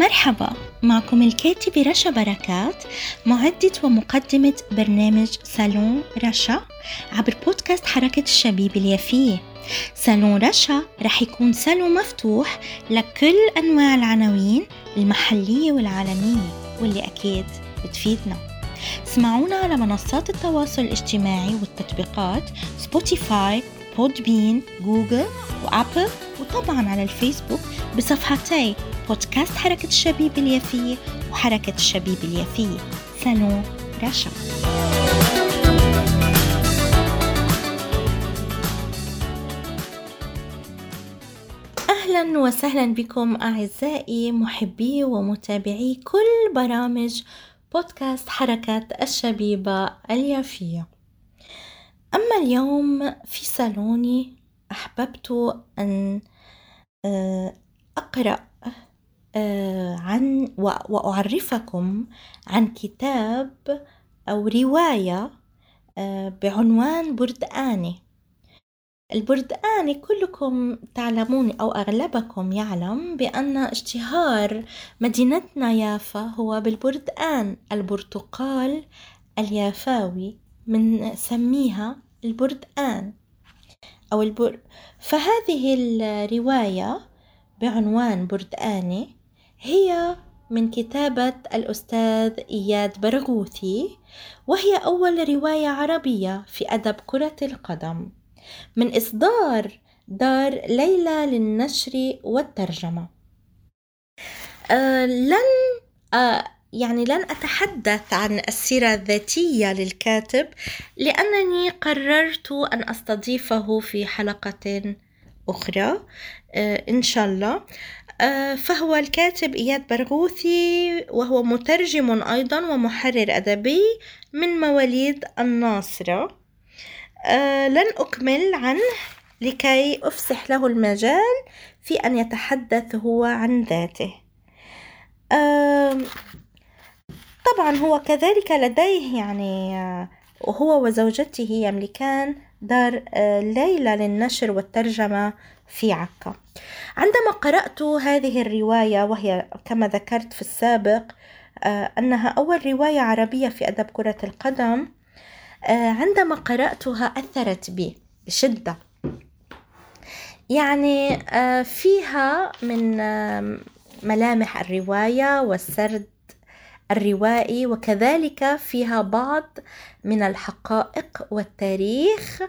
مرحبا معكم الكاتبة رشا بركات معدة ومقدمة برنامج صالون رشا عبر بودكاست حركة الشبيبة اليافية. صالون رشا رح يكون صالون مفتوح لكل أنواع العناوين المحلية والعالمية واللي أكيد بتفيدنا. اسمعونا على منصات التواصل الاجتماعي والتطبيقات Spotify Podbean Google وابل وطبعا على الفيسبوك بصفحتي. بودكاست حركة الشبيب اليافية وحركة الشبيب اليافية سالون رشا أهلا وسهلا بكم أعزائي محبي ومتابعي كل برامج بودكاست حركة الشبيبة اليافية أما اليوم في صالوني أحببت أن آه، أقرأ عن وأعرفكم عن كتاب أو رواية آه، بعنوان بردآني. البردآني كلكم تعلمون أو أغلبكم يعلم بأن اشتهار مدينتنا يافا هو بالبردآن البرتقال اليافاوي من سميها البردآن أو البر فهذه الرواية بعنوان بردآني هي من كتابة الأستاذ إياد برغوثي وهي أول رواية عربية في أدب كرة القدم من إصدار دار ليلى للنشر والترجمة. آه لن آه يعني لن أتحدث عن السيرة الذاتية للكاتب لأنني قررت أن أستضيفه في حلقة أخرى آه إن شاء الله. فهو الكاتب إياد برغوثي وهو مترجم أيضا ومحرر أدبي من مواليد الناصرة. آه لن أكمل عنه لكي أفسح له المجال في أن يتحدث هو عن ذاته. آه طبعا هو كذلك لديه يعني وهو وزوجته يملكان دار ليلى للنشر والترجمة في عكا. عندما قرأت هذه الرواية وهي كما ذكرت في السابق أنها أول رواية عربية في أدب كرة القدم عندما قرأتها أثرت بي بشدة. يعني فيها من ملامح الرواية والسرد الروائي وكذلك فيها بعض من الحقائق والتاريخ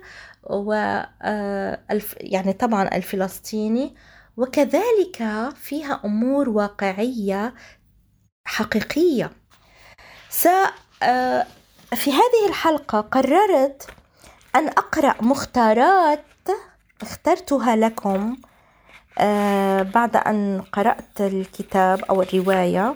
و يعني طبعا الفلسطيني. وكذلك فيها أمور واقعية حقيقية. س في هذه الحلقة قررت أن أقرأ مختارات اخترتها لكم بعد أن قرأت الكتاب أو الرواية.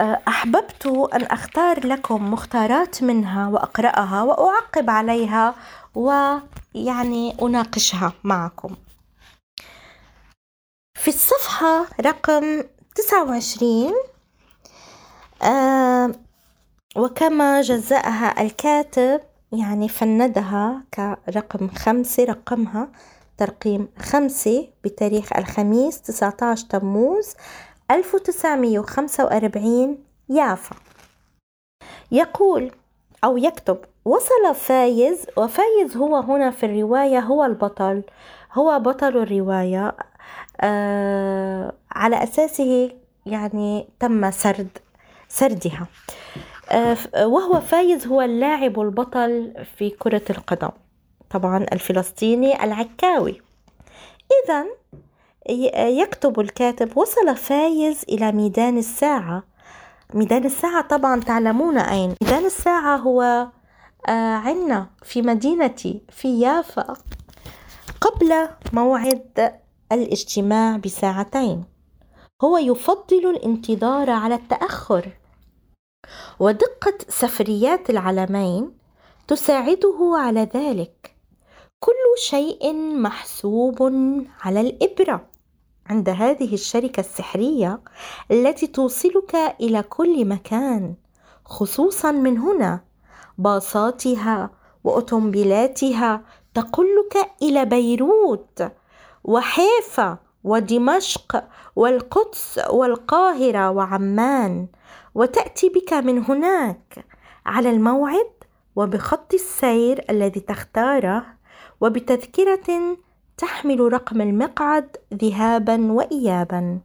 أحببت أن أختار لكم مختارات منها وأقرأها وأعقب عليها ويعني أناقشها معكم. في الصفحة رقم 29 آه وكما جزأها الكاتب يعني فندها كرقم خمسة رقمها ترقيم خمسة بتاريخ الخميس 19 تموز 1945 يافا. يقول أو يكتب وصل فايز وفايز هو هنا في الرواية هو البطل. هو بطل الرواية آه على أساسه يعني تم سرد سردها. آه وهو فايز هو اللاعب البطل في كرة القدم طبعا الفلسطيني العكاوي. إذا يكتب الكاتب وصل فايز إلى ميدان الساعة. ميدان الساعة طبعا تعلمون أين. ميدان الساعة هو عنا في مدينتي في يافا قبل موعد الاجتماع بساعتين. هو يفضل الانتظار على التأخر. ودقة سفريات العلمين تساعده على ذلك. كل شيء محسوب على الإبرة. عند هذه الشركة السحرية التي توصلك إلى كل مكان خصوصا من هنا. باصاتها وأوتومبيلاتها تقلك إلى بيروت وحيفا ودمشق والقدس والقاهرة وعمان. وتأتي بك من هناك على الموعد وبخط السير الذي تختاره وبتذكرة تحمل رقم المقعد ذهابا وإيابا.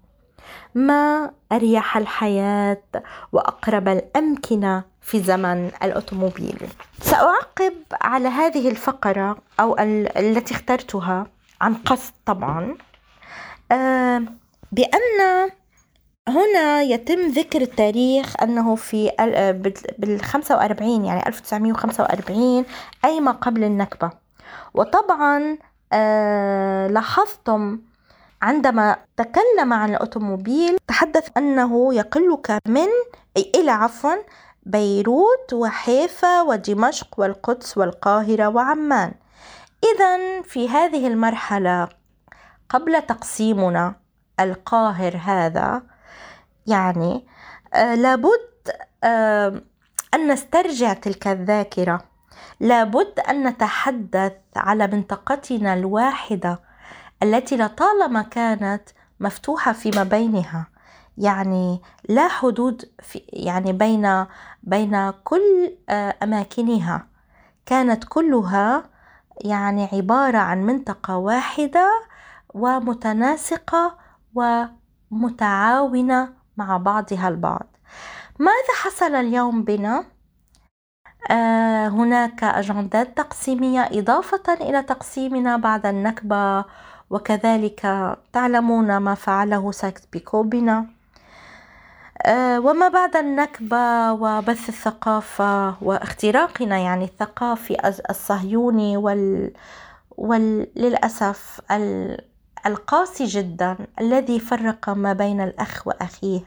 ما أريح الحياة وأقرب الأمكنة في زمن الأوتوموبيل؟ سأعقب على هذه الفقرة أو التي اخترتها عن قصد طبعا. آه، بأن هنا يتم ذكر التاريخ أنه في بال 45 يعني 1945 أي ما قبل النكبة. وطبعا آه، لاحظتم عندما تكلم عن الأوتوموبيل تحدث أنه يقلك من إلى عفوا بيروت وحيفا ودمشق والقدس والقاهرة وعمان. إذا في هذه المرحلة قبل تقسيمنا القاهر هذا يعني آه لابد آه أن نسترجع تلك الذاكرة. لابد أن نتحدث على منطقتنا الواحدة التي لطالما كانت مفتوحة فيما بينها. يعني لا حدود في يعني بين بين كل آه، أماكنها. كانت كلها يعني عبارة عن منطقة واحدة ومتناسقة ومتعاونة مع بعضها البعض. ماذا حصل اليوم بنا؟ هناك أجندات تقسيمية إضافة إلى تقسيمنا بعد النكبة وكذلك تعلمون ما فعله سايكس بيكو بنا آه وما بعد النكبة وبث الثقافة واختراقنا يعني الثقافي الصهيوني وال وللأسف القاسي جدا الذي فرق ما بين الأخ وأخيه.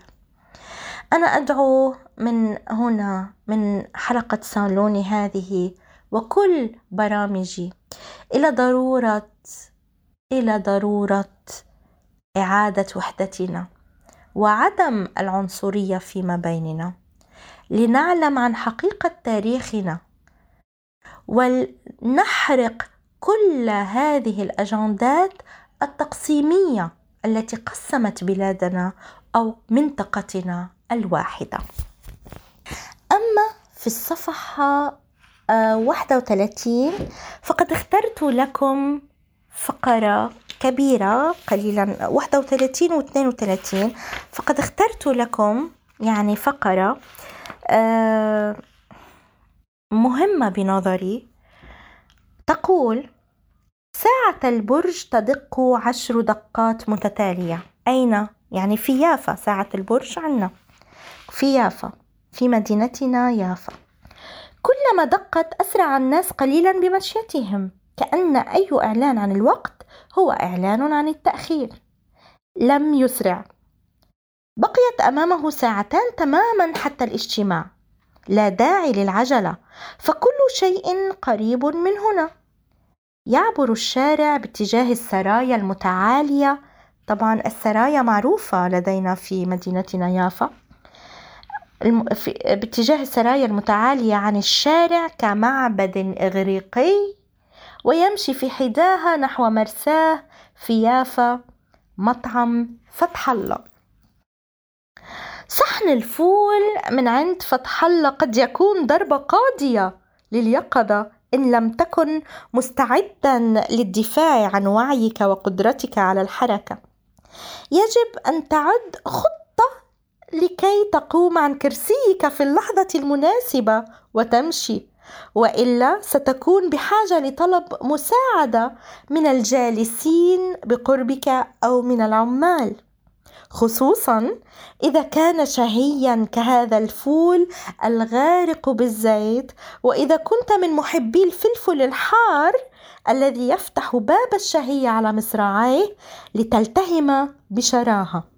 أنا أدعو من هنا من حلقة صالوني هذه وكل برامجي إلى ضرورة إلى ضرورة إعادة وحدتنا وعدم العنصرية فيما بيننا. لنعلم عن حقيقة تاريخنا ولنحرق كل هذه الأجندات التقسيمية التي قسمت بلادنا أو منطقتنا. الواحدة. أما في الصفحة 31 آه، فقد اخترت لكم فقرة كبيرة قليلا 31 و 32 فقد اخترت لكم يعني فقرة آه، مهمة بنظري. تقول ساعة البرج تدق عشر دقات متتالية. أين؟ يعني في يافا ساعة البرج عنا. في يافا في مدينتنا يافا. كلما دقت أسرع الناس قليلا بمشيتهم كأن أي إعلان عن الوقت هو إعلان عن التأخير. لم يسرع. بقيت أمامه ساعتان تماما حتى الاجتماع. لا داعي للعجلة فكل شيء قريب من هنا. يعبر الشارع باتجاه السرايا المتعالية. طبعا السرايا معروفة لدينا في مدينتنا يافا. باتجاه السرايا المتعالية عن الشارع كمعبد إغريقي ويمشي في حداها نحو مرساه في يافا مطعم فتح الله. صحن الفول من عند فتح الله قد يكون ضربة قاضية لليقظة إن لم تكن مستعدا للدفاع عن وعيك وقدرتك على الحركة. يجب أن تعد خطة لكي تقوم عن كرسيك في اللحظة المناسبة وتمشي وإلا ستكون بحاجة لطلب مساعدة من الجالسين بقربك أو من العمال. خصوصا إذا كان شهيا كهذا الفول الغارق بالزيت وإذا كنت من محبي الفلفل الحار الذي يفتح باب الشهية على مصراعيه لتلتهم بشراهة.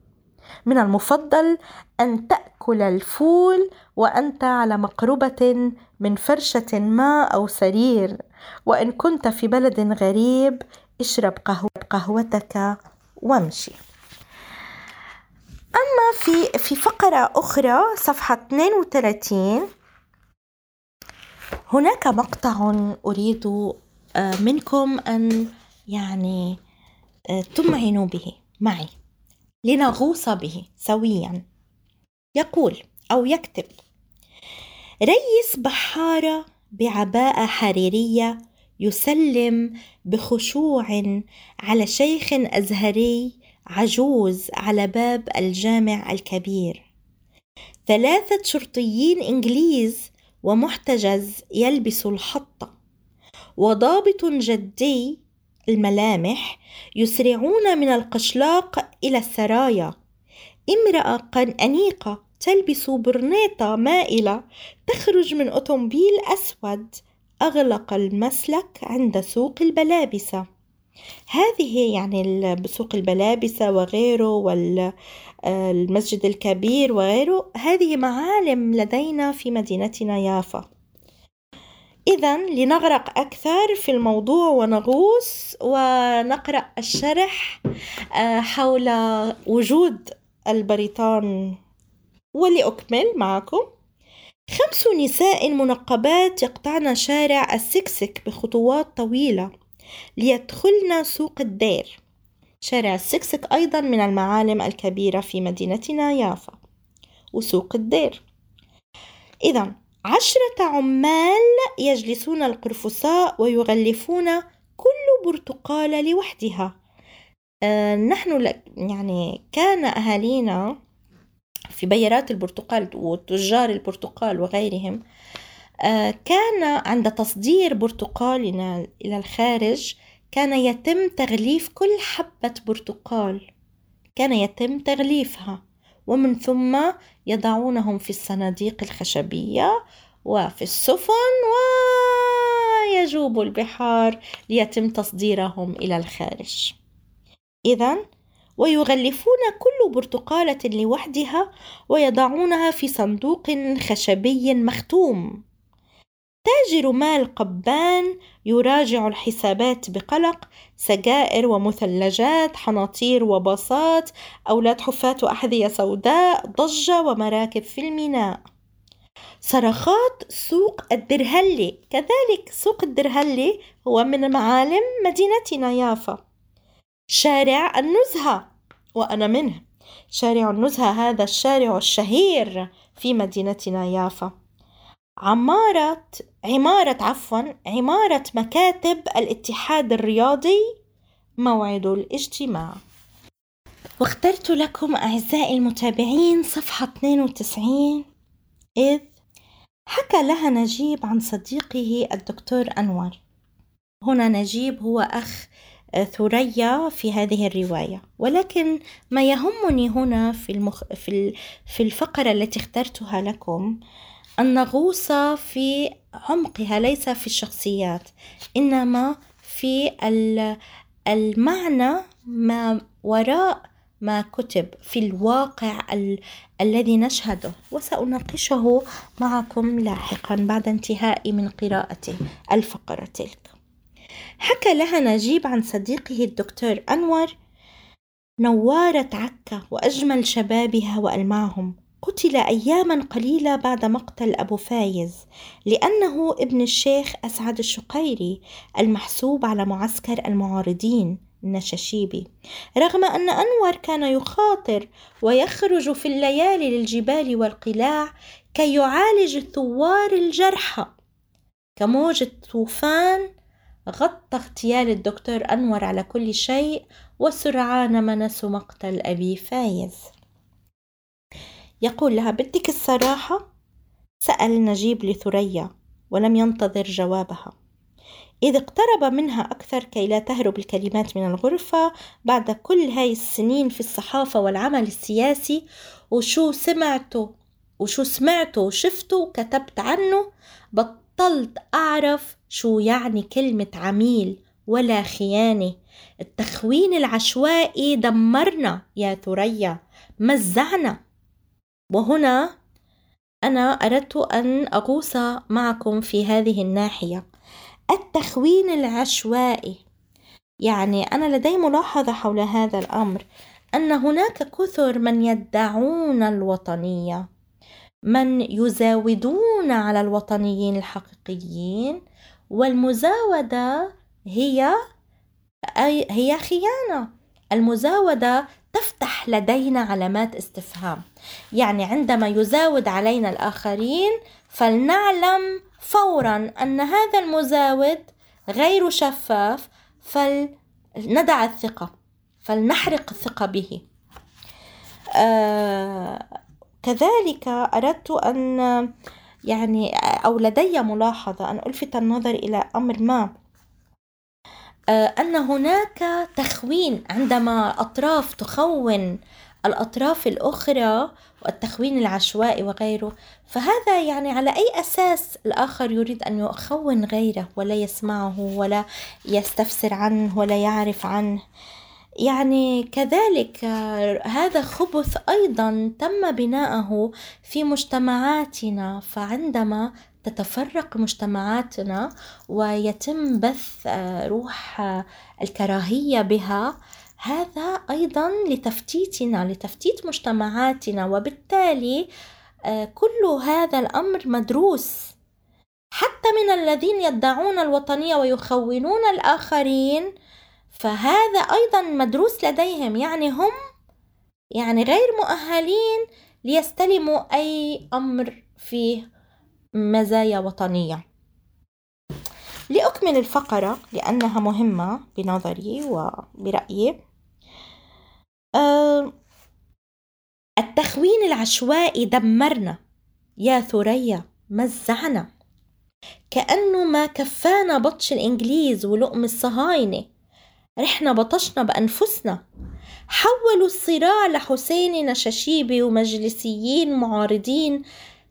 من المفضل أن تأكل الفول وانت على مقربة من فرشة ما أو سرير. وإن كنت في بلد غريب اشرب قهوتك وامشي. أما في في فقرة أخرى صفحة 32 هناك مقطع أريد آه، منكم أن يعني آه، تمعنوا به معي. لنغوص به سويا. يقول أو يكتب ريس بحارة بعباءة حريرية يسلم بخشوع على شيخ أزهري عجوز على باب الجامع الكبير. ثلاثة شرطيين إنجليز ومحتجز يلبس الحطة وضابط جدي الملامح يسرعون من القشلاق إلى السرايا. امرأة أنيقة تلبس برنيطة مائلة تخرج من أوتومبيل أسود أغلق المسلك عند سوق البلابسة. هذه يعني سوق البلابسة وغيره والمسجد الكبير وغيره. هذه معالم لدينا في مدينتنا يافا. إذا لنغرق أكثر في الموضوع ونغوص ونقرأ الشرح آه، حول وجود البريطان. ولأكمل معكم خمس نساء منقبات يقطعن شارع السكسك بخطوات طويلة ليدخلن سوق الدير. شارع السكسك أيضا من المعالم الكبيرة في مدينتنا يافا وسوق الدير. إذا عشرة عمال يجلسون القرفصاء ويغلفون كل برتقالة لوحدها. آه نحن يعني كان أهالينا في بيارات البرتقال وتجار البرتقال وغيرهم آه كان عند تصدير برتقالنا إلى الخارج كان يتم تغليف كل حبة برتقال. كان يتم تغليفها. ومن ثم يضعونهم في الصناديق الخشبية وفي السفن ويجوب البحار ليتم تصديرهم إلى الخارج. إذا ويغلفون كل برتقالة لوحدها ويضعونها في صندوق خشبي مختوم. تاجر مال قبان يراجع الحسابات بقلق سجائر ومثلجات حناطير وباصات أولاد حفاة وأحذية سوداء ضجة ومراكب في الميناء. صرخات سوق الدرهلي. كذلك سوق الدرهلي هو من معالم مدينتنا يافا. شارع النزهة وأنا منه. شارع النزهة هذا الشارع الشهير في مدينتنا يافا. عمارة عمارة عفوا عمارة مكاتب الاتحاد الرياضي موعد الاجتماع. واخترت لكم أعزائي المتابعين صفحة 92 إذ حكى لها نجيب عن صديقه الدكتور أنور. هنا نجيب هو أخ ثريا في هذه الرواية. ولكن ما يهمني هنا في, المخ... في, في الفقرة التي اخترتها لكم أن نغوص في عمقها ليس في الشخصيات إنما في المعنى ما وراء ما كتب في الواقع ال... الذي نشهده. وسأناقشه معكم لاحقا بعد انتهائي من قراءة الفقرة تلك. حكى لها نجيب عن صديقه الدكتور أنور نوارة عكا وأجمل شبابها وألمعهم قتل أياما قليلة بعد مقتل أبو فايز لأنه ابن الشيخ أسعد الشقيري المحسوب على معسكر المعارضين النشاشيبي. رغم أن أنور كان يخاطر ويخرج في الليالي للجبال والقلاع كي يعالج الثوار الجرحى. كموج الطوفان غطى اغتيال الدكتور أنور على كل شيء وسرعان منس مقتل أبي فايز. يقول لها بدك الصراحة؟ سأل نجيب لثريا ولم ينتظر جوابها. إذ اقترب منها أكثر كي لا تهرب الكلمات من الغرفة بعد كل هاي السنين في الصحافة والعمل السياسي وشو سمعته وشو سمعته وشفته وكتبت عنه بطلت أعرف شو يعني كلمة عميل ولا خيانة. التخوين العشوائي دمرنا يا ثريا مزعنا. وهنا أنا أردت أن أغوص معكم في هذه الناحية. التخوين العشوائي. يعني أنا لدي ملاحظة حول هذا الأمر. أن هناك كثر من يدعون الوطنية. من يزاودون على الوطنيين الحقيقيين. والمزاودة هي هي خيانة. المزاودة تفتح لدينا علامات استفهام. يعني عندما يزاود علينا الآخرين فلنعلم فورا أن هذا المزاود غير شفاف فلندع الثقة فلنحرق الثقة به. آه كذلك أردت أن يعني أو لدي ملاحظة أن ألفت النظر إلى أمر ما. آه، أن هناك تخوين عندما أطراف تخون الأطراف الأخرى والتخوين العشوائي وغيره فهذا يعني على أي أساس الآخر يريد أن يخون غيره ولا يسمعه ولا يستفسر عنه ولا يعرف عنه؟ يعني كذلك هذا خبث أيضا تم بناءه في مجتمعاتنا فعندما تتفرق مجتمعاتنا ويتم بث روح الكراهية بها هذا أيضا لتفتيتنا لتفتيت مجتمعاتنا وبالتالي كل هذا الأمر مدروس. حتى من الذين يدعون الوطنية ويخونون الآخرين فهذا أيضا مدروس لديهم. يعني هم يعني غير مؤهلين ليستلموا أي أمر فيه. مزايا وطنية. لأكمل الفقرة لأنها مهمة بنظري وبرأيي أه التخوين العشوائي دمرنا. يا ثريا مزعنا. كأنه ما كفانا بطش الإنجليز ولقم الصهاينة. رحنا بطشنا بأنفسنا. حولوا الصراع لحسين نشاشيبي ومجلسيين معارضين.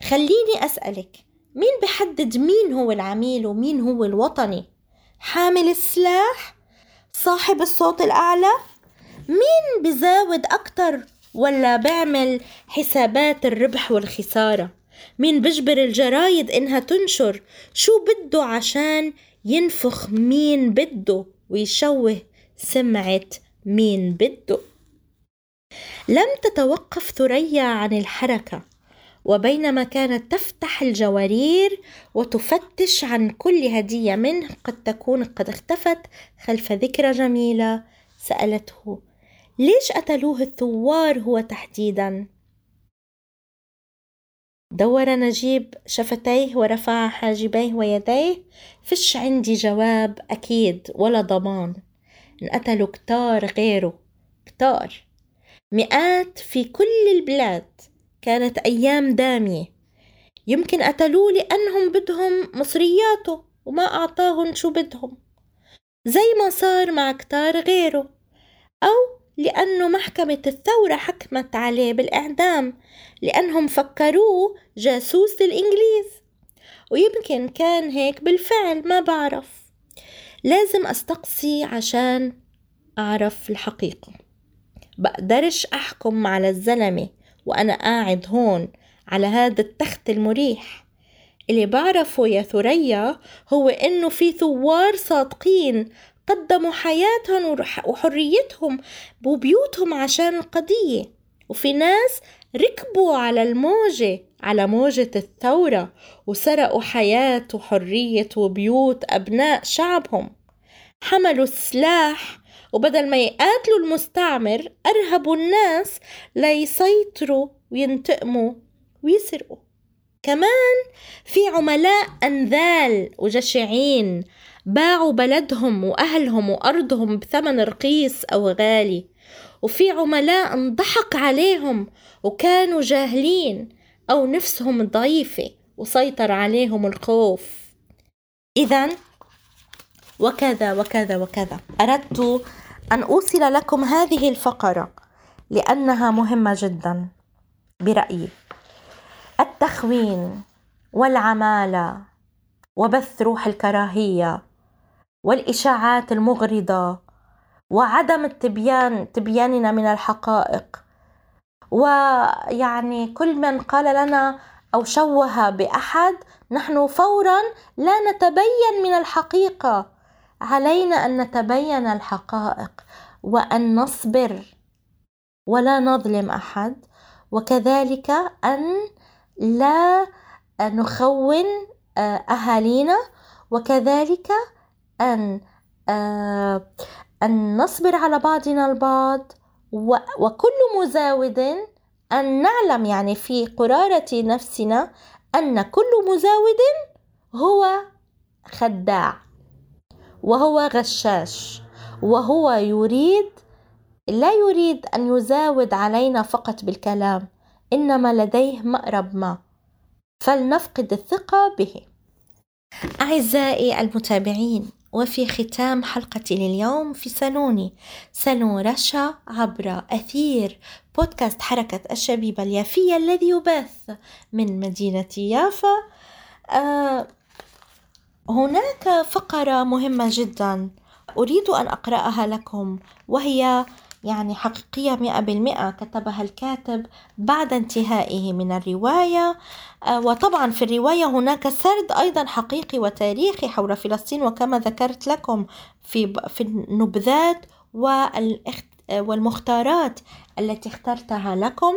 خليني أسألك مين بحدد مين هو العميل ومين هو الوطني؟ حامل السلاح؟ صاحب الصوت الأعلى؟ مين بزاود أكتر ولا بعمل حسابات الربح والخسارة؟ مين بجبر الجرايد إنها تنشر؟ شو بده عشان ينفخ مين بده ويشوه سمعة مين بده؟ لم تتوقف ثريا عن الحركة. وبينما كانت تفتح الجوارير وتفتش عن كل هدية منه قد تكون قد اختفت خلف ذكرى جميلة. سألته ليش قتلوه الثوار هو تحديدا؟ دور نجيب شفتيه ورفع حاجبيه ويديه. فش عندي جواب أكيد ولا ضمان. انقتلوا كتار غيره. كتار مئات في كل البلاد. كانت أيام دامية. يمكن قتلوه لأنهم بدهم مصرياته وما أعطاهم شو بدهم. زي ما صار مع كتار غيره. أو لأنه محكمة الثورة حكمت عليه بالإعدام لأنهم فكروه جاسوس للإنجليز. ويمكن كان هيك بالفعل ما بعرف. لازم أستقصي عشان أعرف الحقيقة. بقدرش أحكم على الزلمة. وأنا قاعد هون على هذا التخت المريح. اللي بعرفه يا ثريا هو إنه في ثوار صادقين قدموا حياتهم وحريتهم وبيوتهم عشان القضية. وفي ناس ركبوا على الموجة على موجة الثورة وسرقوا حياة وحرية وبيوت أبناء شعبهم. حملوا السلاح وبدل ما يقاتلوا المستعمر أرهبوا الناس ليسيطروا وينتقموا ويسرقوا. كمان في عملاء أنذال وجشعين باعوا بلدهم وأهلهم وأرضهم بثمن رخيص أو غالي. وفي عملاء انضحك عليهم وكانوا جاهلين أو نفسهم ضعيفة وسيطر عليهم الخوف. إذا وكذا وكذا وكذا. أردت أن أوصل لكم هذه الفقرة لأنها مهمة جدا. برأيي. التخوين والعمالة وبث روح الكراهية والإشاعات المغرضة وعدم التبيان تبياننا من الحقائق. ويعني كل من قال لنا أو شوه بأحد نحن فورا لا نتبين من الحقيقة. علينا أن نتبين الحقائق وأن نصبر ولا نظلم أحد وكذلك أن لا نخون آه، أهالينا وكذلك أن آه، أن نصبر على بعضنا البعض وكل مزاود أن نعلم يعني في قرارة نفسنا أن كل مزاود هو خداع. وهو غشاش وهو يريد لا يريد أن يزاود علينا فقط بالكلام إنما لديه مأرب ما فلنفقد الثقة به. أعزائي المتابعين وفي ختام حلقتي لليوم في سالوني سالون رشا عبر أثير بودكاست حركة الشبيبة اليافية الذي يبث من مدينة يافا. آه هناك فقرة مهمة جدا أريد أن أقرأها لكم وهي يعني حقيقية مئة بالمئة كتبها الكاتب بعد انتهائه من الرواية. آه، وطبعا في الرواية هناك سرد أيضا حقيقي وتاريخي حول فلسطين وكما ذكرت لكم في في النبذات والمختارات التي اخترتها لكم.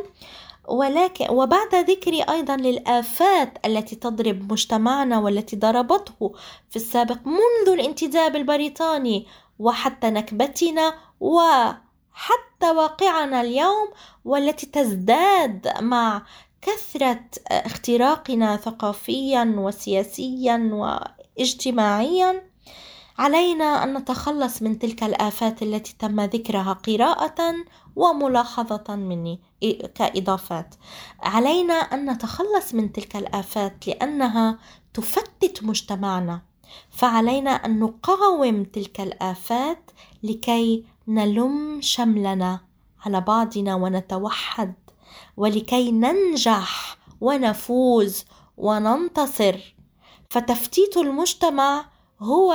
ولكن وبعد ذكري أيضا للآفات التي تضرب مجتمعنا والتي ضربته في السابق منذ الانتداب البريطاني وحتى نكبتنا وحتى واقعنا اليوم والتي تزداد مع كثرة اختراقنا ثقافيا وسياسيا واجتماعيا. علينا أن نتخلص من تلك الآفات التي تم ذكرها قراءة وملاحظة مني كإضافات. علينا أن نتخلص من تلك الآفات لأنها تفتت مجتمعنا. فعلينا أن نقاوم تلك الآفات لكي نلم شملنا على بعضنا ونتوحد ولكي ننجح ونفوز وننتصر. فتفتيت المجتمع هو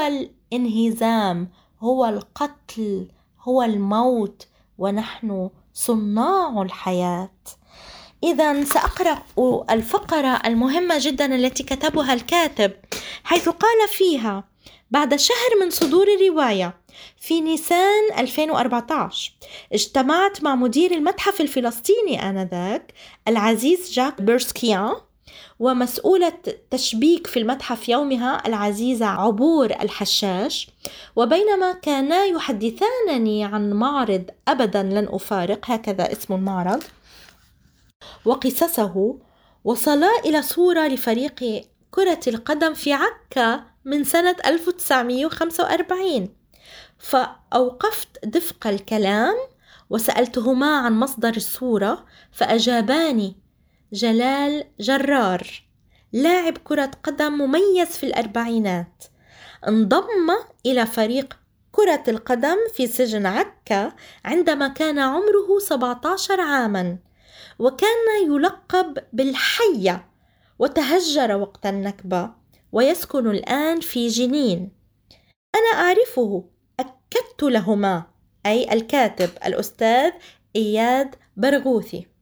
الانهزام هو القتل هو الموت ونحن صناع الحياة. إذا سأقرأ الفقرة المهمة جدا التي كتبها الكاتب حيث قال فيها بعد شهر من صدور الرواية في نيسان 2014 اجتمعت مع مدير المتحف الفلسطيني آنذاك العزيز جاك بيرسكيان ومسؤولة تشبيك في المتحف يومها العزيزة عبور الحشاش. وبينما كانا يحدثانني عن معرض أبدا لن أفارق هكذا اسم المعرض. وقصصه وصلا إلى صورة لفريق كرة القدم في عكا من سنة 1945 فأوقفت دفق الكلام وسألتهما عن مصدر الصورة فأجاباني جلال جرار لاعب كرة قدم مميز في الأربعينات. انضم إلى فريق كرة القدم في سجن عكا عندما كان عمره 17 عاما وكان يلقب بالحية وتهجر وقت النكبة ويسكن الآن في جنين. أنا أعرفه أكدت لهما أي الكاتب الأستاذ إياد برغوثي.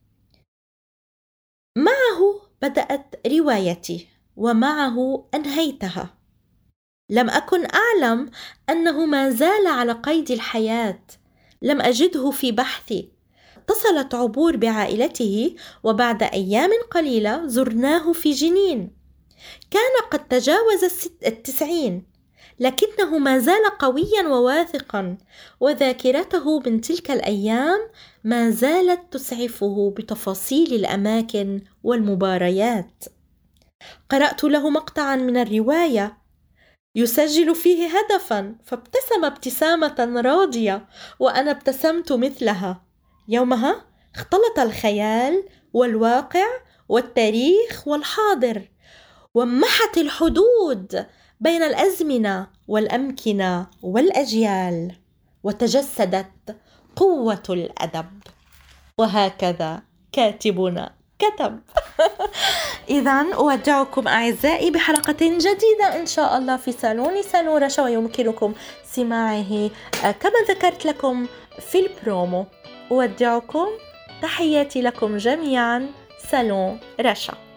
معه بدأت روايتي ومعه أنهيتها. لم أكن أعلم أنه ما زال على قيد الحياة. لم أجده في بحثي. اتصلت عبور بعائلته وبعد أيام قليلة زرناه في جنين. كان قد تجاوز التسعين. لكنه ما زال قويا وواثقا وذاكرته من تلك الأيام ما زالت تسعفه بتفاصيل الأماكن والمباريات. قرأت له مقطعا من الرواية. يسجل فيه هدفا فابتسم ابتسامة راضية وأنا ابتسمت مثلها. يومها اختلط الخيال والواقع والتاريخ والحاضر ومحت الحدود بين الأزمنة والأمكنة والأجيال وتجسدت قوة الأدب. وهكذا كاتبنا كتب. إذا أودعكم أعزائي بحلقة جديدة إن شاء الله في صالون رشا ويمكنكم سماعه. كما ذكرت لكم في البرومو. أودعكم تحياتي لكم جميعا. صالون رشا.